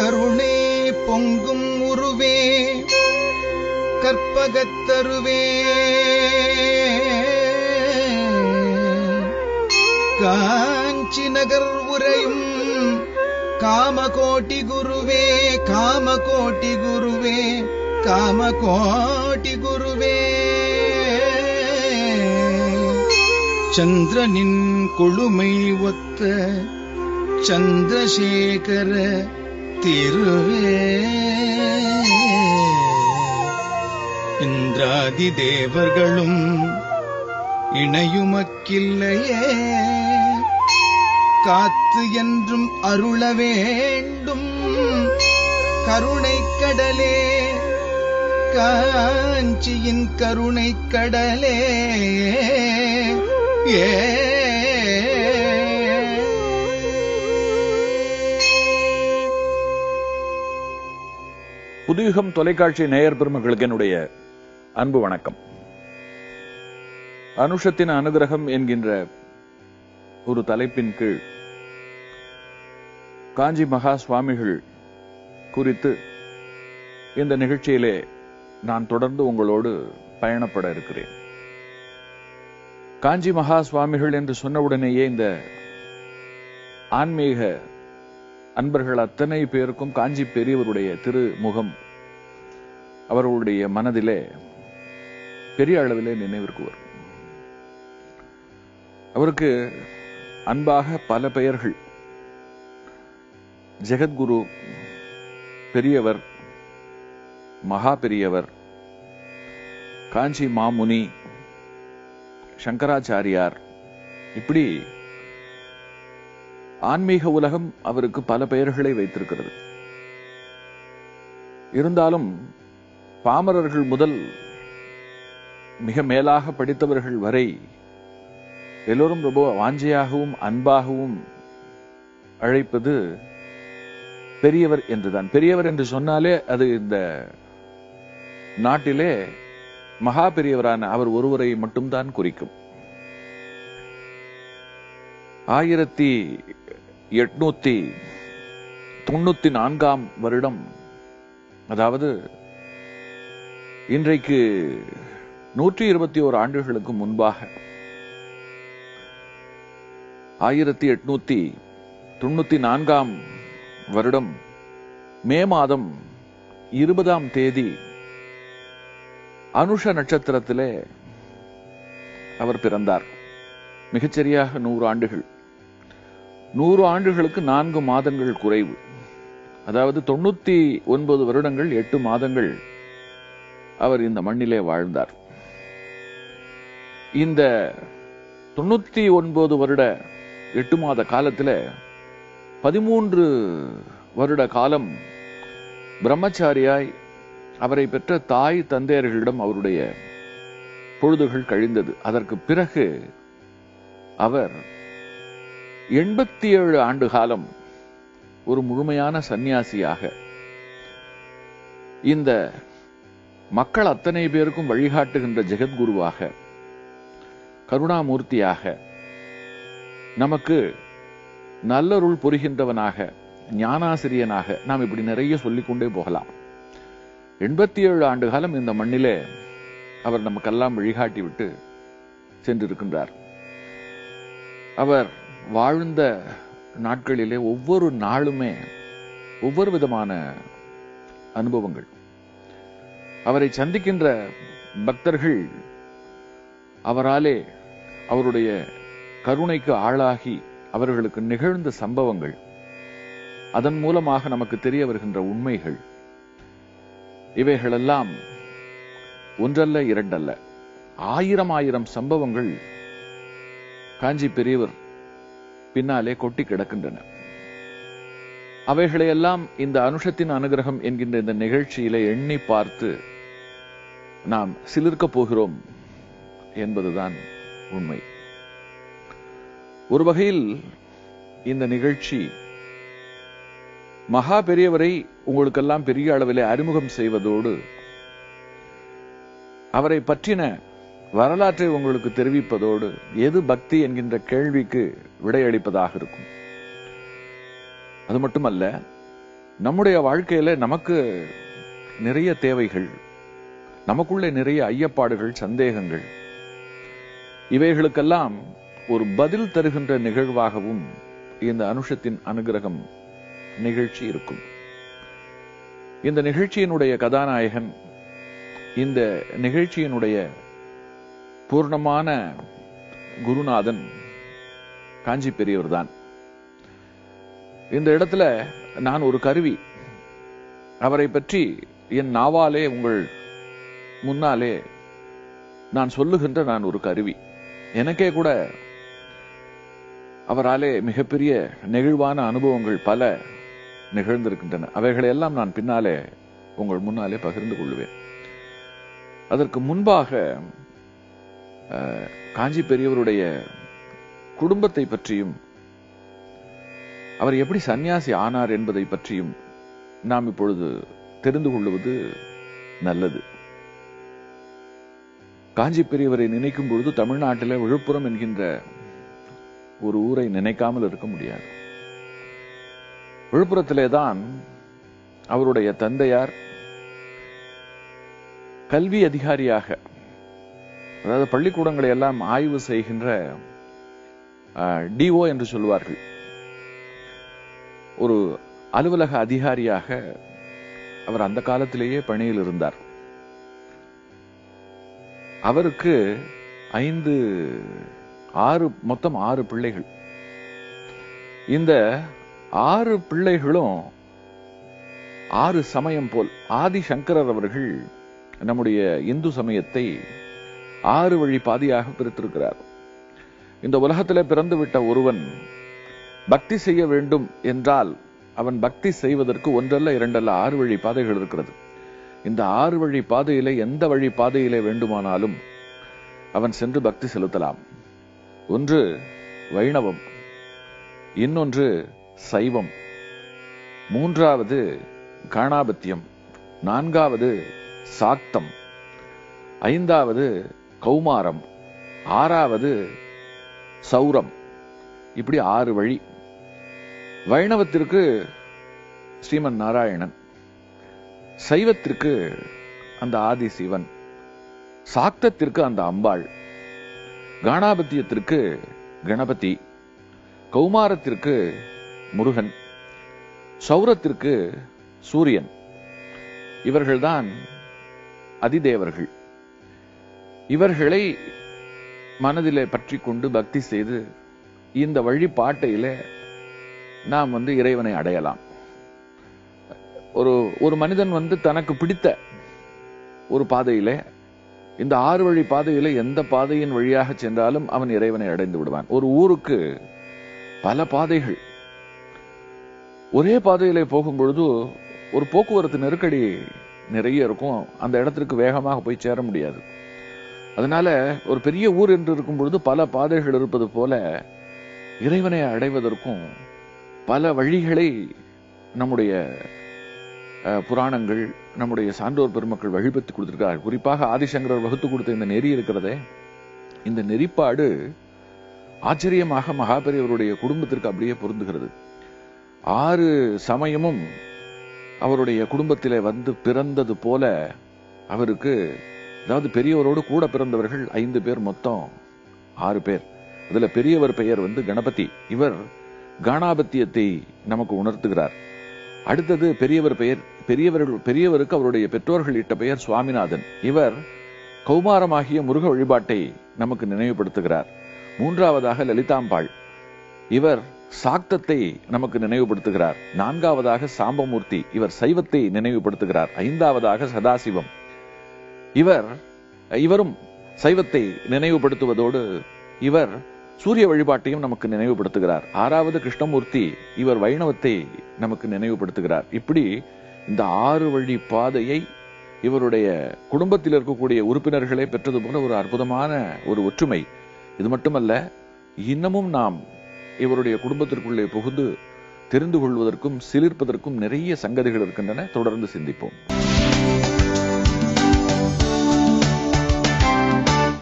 கருணே பொங்கும் உருவே கற்பகத்தருவே காஞ்சி நகர் உரையும் காமகோட்டி குருவே காமகோட்டி குருவே காமகோட்டி குருவே. சந்திரனின் கொழுமை ஒத்த சந்திரசேகர திருவே. இந்திராதி தேவர்களும் இணையுமக்கில்லையே. காத்து என்றும் அருள வேண்டும். கருணை கடலே. காஞ்சியின் கருணை கடலே. ஏ புதுயுகம் தொலைக்காட்சி நேயர் பெருமகளுக்கு என்னுடைய அன்பு வணக்கம். அனுஷத்தின் அனுகிரகம் என்கின்ற ஒரு தலைப்பின் கீழ் காஞ்சி மகா சுவாமிகள் குறித்து இந்த நிகழ்ச்சியிலே நான் தொடர்ந்து உங்களோடு பயணப்பட இருக்கிறேன். காஞ்சி மகா சுவாமிகள் என்று சொன்னவுடனேயே இந்த ஆன்மீக அன்பர்கள் அத்தனை பேருக்கும் காஞ்சி பெரியவருடைய திருமுகம் அவர்களுடைய மனதிலே பெரிய அளவிலே நினைவிற்கு வரும் அவருக்கு அன்பாக பல பெயர்கள். ஜெகத்குரு பெரியவர் மகா பெரியவர் காஞ்சி மாமுனி சங்கராச்சாரியார் இப்படி ஆன்மீக உலகம் அவருக்கு பல பெயர்களை வைத்திருக்கிறது. இருந்தாலும் பாமரர்கள் முதல் மிக மேலாக படித்தவர்கள் வரை எல்லோரும் ரொம்ப வாஞ்சையாகவும் அன்பாகவும் அழைப்பது பெரியவர் என்றுதான். பெரியவர் என்று சொன்னாலே அது இந்த நாட்டிலே மகா பெரியவரான அவர் ஒருவரை மட்டும்தான் குறிக்கும். ஆயிரத்தி எட்நூத்தி தொண்ணூத்தி நான்காம் வருடம் அதாவது இன்றைக்கு நூற்றி இருபத்தி ஓரு ஆண்டுகளுக்கு முன்பாக ஆயிரத்தி எட்நூத்தி தொண்ணூத்தி நான்காம் வருடம் மே மாதம் இருபதாம் தேதி அனுஷ நட்சத்திரத்திலே அவர் பிறந்தார். மிகச்சரியாக நூறு ஆண்டுகள். நூறு ஆண்டுகளுக்கு நான்கு மாதங்கள் குறைவு. அதாவது தொண்ணூத்தி ஒன்பது வருடங்கள் எட்டு மாதங்கள் அவர் இந்த மண்ணிலே வாழ்ந்தார். இந்த தொண்ணூத்தி ஒன்பது வருட எட்டு மாத காலத்தில் பதிமூன்று வருட காலம் பிரம்மச்சாரியாய் அவரை பெற்ற தாய் தந்தையர்களிடம் அவருடைய பொழுதுகள் கழிந்தது. அதற்கு பிறகு அவர் எண்பத்தி ஏழு ஆண்டு காலம் ஒரு முழுமையான சந்நியாசியாக இந்த மக்கள் அத்தனை பேருக்கும் வழிகாட்டுகின்ற ஜெகத்குருவாக கருணாமூர்த்தியாக நமக்கு நல்லருள் புரிகின்றவனாக ஞானாசிரியனாக நாம் இப்படி நிறைய சொல்லிக்கொண்டே போகலாம். எண்பத்தி ஏழு ஆண்டு காலம் இந்த மண்ணிலே அவர் நமக்கெல்லாம் வழிகாட்டி விட்டு சென்றிருக்கின்றார். அவர் வாழ்ந்த நாட்களிலே ஒவ்வொரு நாளுமே ஒவ்வொரு விதமான அனுபவங்கள். அவரை சந்திக்கின்ற பக்தர்கள் அவராலே அவருடைய கருணைக்கு ஆளாகி அவர்களுக்கு நிகழ்ந்த சம்பவங்கள் அதன் மூலமாக நமக்கு தெரிய வருகின்ற உண்மைகள் இவைகளெல்லாம் ஒன்றல்ல இரண்டல்ல. ஆயிரம் ஆயிரம் சம்பவங்கள் காஞ்சி பெரியவர் பின்னாலே கொட்டி கிடக்கின்றன. அவைகளையெல்லாம் இந்த அனுஷத்தின் அனுகிரகம் என்கின்ற இந்த நிகழ்ச்சியில எண்ணி பார்த்து நாம் சிலிர்க்கப் போகிறோம் என்பதுதான் உண்மை. ஒரு வகையில் இந்த நிகழ்ச்சி மகா பெரியவரை உங்களுக்கெல்லாம் பெரிய அளவிலே அறிமுகம் செய்வதோடு அவரை பற்றின வரலாற்றை உங்களுக்கு தெரிவிப்பதோடு எது பக்தி என்கின்ற கேள்விக்கு விடையளிப்பதாக இருக்கும். அது மட்டுமல்ல நம்முடைய வாழ்க்கையில நமக்கு நிறைய தேவைகள் நமக்குள்ளே நிறைய ஐயப்பாடுகள் சந்தேகங்கள். இவைகளுக்கெல்லாம் ஒரு பதில் தருகின்ற நிகழ்வாகவும் இந்த அனுஷத்தின் அனுகிரகம் நிகழ்ச்சி இருக்கும். இந்த நிகழ்ச்சியினுடைய கதாநாயகன் இந்த நிகழ்ச்சியினுடைய பூர்ணமான குருநாதன் காஞ்சி பெரியவர் தான் இந்த இடத்துல நான் ஒரு கருவி. அவரை பற்றி என் நாவாலே உங்கள் முன்னாலே நான் சொல்லுகின்ற நான் ஒரு கருவி. எனக்கே கூட அவராலே மிகப்பெரிய நெகிழ்வான அனுபவங்கள் பல நிகழ்ந்திருக்கின்றன. அவைகளையெல்லாம் நான் பின்னாலே உங்கள் முன்னாலே பகிர்ந்து கொள்வேன். அதற்கு முன்பாக காஞ்சி பெரியவருடைய குடும்பத்தை பற்றியும் அவர் எப்படி சன்னியாசி ஆனார் என்பதை பற்றியும் நாம் இப்பொழுது தெரிந்து கொள்வது நல்லது. காஞ்சி பெரியவரை நினைக்கும் பொழுது தமிழ்நாட்டில் விழுப்புரம் என்கின்ற ஒரு ஊரை நினைக்காமல் இருக்க முடியாது. விழுப்புரத்திலே தான் அவருடைய தந்தையார் கல்வி அதிகாரியாக அதாவது பள்ளிக்கூடங்களை எல்லாம் ஆய்வு செய்கின்ற டிஓ என்று சொல்வார்கள். ஒரு அலுவலக அதிகாரியாக அவர் அந்த காலத்திலேயே பணியில் இருந்தார். அவருக்கு ஐந்து ஆறு மொத்தம் ஆறு பிள்ளைகள். இந்த ஆறு பிள்ளைகளும் ஆறு சமயம் போல் ஆதி சங்கரர் அவர்கள் நம்முடைய இந்து சமயத்தை ஆறு வழி பாதியாக பிரித்திருக்கிறார். இந்த உலகத்திலே பிறந்துவிட்ட ஒருவன் பக்தி செய்ய வேண்டும் என்றால் அவன் பக்தி செய்வதற்கு ஒன்றல்ல இரண்டல்ல ஆறு வழி பாதைகள் இருக்கிறது. இந்த ஆறு வழி பாதையிலே எந்த வழி பாதையிலே வேண்டுமானாலும் அவன் சென்று பக்தி செலுத்தலாம். ஒன்று வைணவம் இன்னொன்று சைவம் மூன்றாவது காணாபத்தியம் நான்காவது சாக்தம் ஐந்தாவது கௌமாரம். ஆறாவது சௌரம். இப்படி ஆறு வழி. வைணவத்திற்கு ஸ்ரீமன் நாராயணன். சைவத்திற்கு அந்த ஆதி சிவன். சாக்தத்திற்கு அந்த அம்பாள். காணாபத்தியத்திற்கு கணபதி. கௌமாரத்திற்கு முருகன். சௌரத்திற்கு சூரியன். இவர்கள்தான் அதிதேவர்கள். இவர்களை மனதிலே பற்றி கொண்டு பக்தி செய்து இந்த வழிபாட்டையில நாம் வந்து இறைவனை அடையலாம். ஒரு ஒரு மனிதன் வந்து தனக்கு பிடித்த ஒரு பாதையில இந்த ஆறு வழி பாதையில எந்த பாதையின் வழியாக சென்றாலும் அவன் இறைவனை அடைந்து விடுவான். ஒரு ஊருக்கு பல பாதைகள். ஒரே பாதையில போகும் பொழுது ஒரு போக்குவரத்து நெருக்கடி நிறைய இருக்கும். அந்த இடத்திற்கு வேகமாக போய் சேர முடியாது. அதனால ஒரு பெரிய ஊர் என்று இருக்கும் பொழுது பல பாதைகள் இருப்பது போல இறைவனை அடைவதற்கும் பல வழிகளை நம்முடைய அஹ், புராணங்கள் நம்முடைய சான்றோர் பெருமக்கள் வழிபட்டு கொடுத்திருக்கிறார் குறிப்பாக ஆதிசங்கரர் வகுத்து கொடுத்த இந்த நெறி இருக்கிறதே இந்த நெறிப்பாடு ஆச்சரியமாக மகாபெரியவருடைய குடும்பத்திற்கு அப்படியே பொருந்துகிறது. ஆறு சமயமும் அவருடைய குடும்பத்திலே வந்து பிறந்தது போல அவருக்கு அதாவது பெரியவரோடு கூட பிறந்தவர்கள் ஐந்து பேர் மொத்தம் ஆறு பேர். அதுல பெரியவர் பெயர் வந்து கணபதி. இவர் காணாபத்தியத்தை நமக்கு உணர்த்துகிறார். அடுத்தது பெரியவர் பெயர் பெரியவர்கள் பெரியவருக்கு அவருடைய பெற்றோர்கள் இட்ட பெயர் சுவாமிநாதன். இவர் கௌமாரமாகிய முருக வழிபாட்டை நமக்கு நினைவுபடுத்துகிறார். மூன்றாவதாக லலிதாம்பாள். இவர் சாக்தத்தை நமக்கு நினைவுபடுத்துகிறார். நான்காவதாக சாம்பமூர்த்தி. இவர் சைவத்தை நினைவுபடுத்துகிறார். ஐந்தாவதாக சதாசிவம். இவர் இவரும் சைவத்தை நினைவுபடுத்துவதோடு இவர் சூரிய வழிபாட்டையும் நமக்கு நினைவுபடுத்துகிறார். ஆறாவது கிருஷ்ணமூர்த்தி இவர் வைணவத்தை நமக்கு நினைவுபடுத்துகிறார். இப்படி இந்த ஆறு வழி பாதையை இவருடைய குடும்பத்தில் இருக்கக்கூடிய உறுப்பினர்களே பெற்றது போல ஒரு அற்புதமான ஒரு ஒற்றுமை. இது மட்டுமல்ல இன்னமும் நாம் இவருடைய குடும்பத்திற்குள்ளே புகுந்து தெரிந்து கொள்வதற்கும் சிலிர்ப்பதற்கும் நிறைய சங்கதிகள் இருக்கின்றன. தொடர்ந்து சிந்திப்போம்.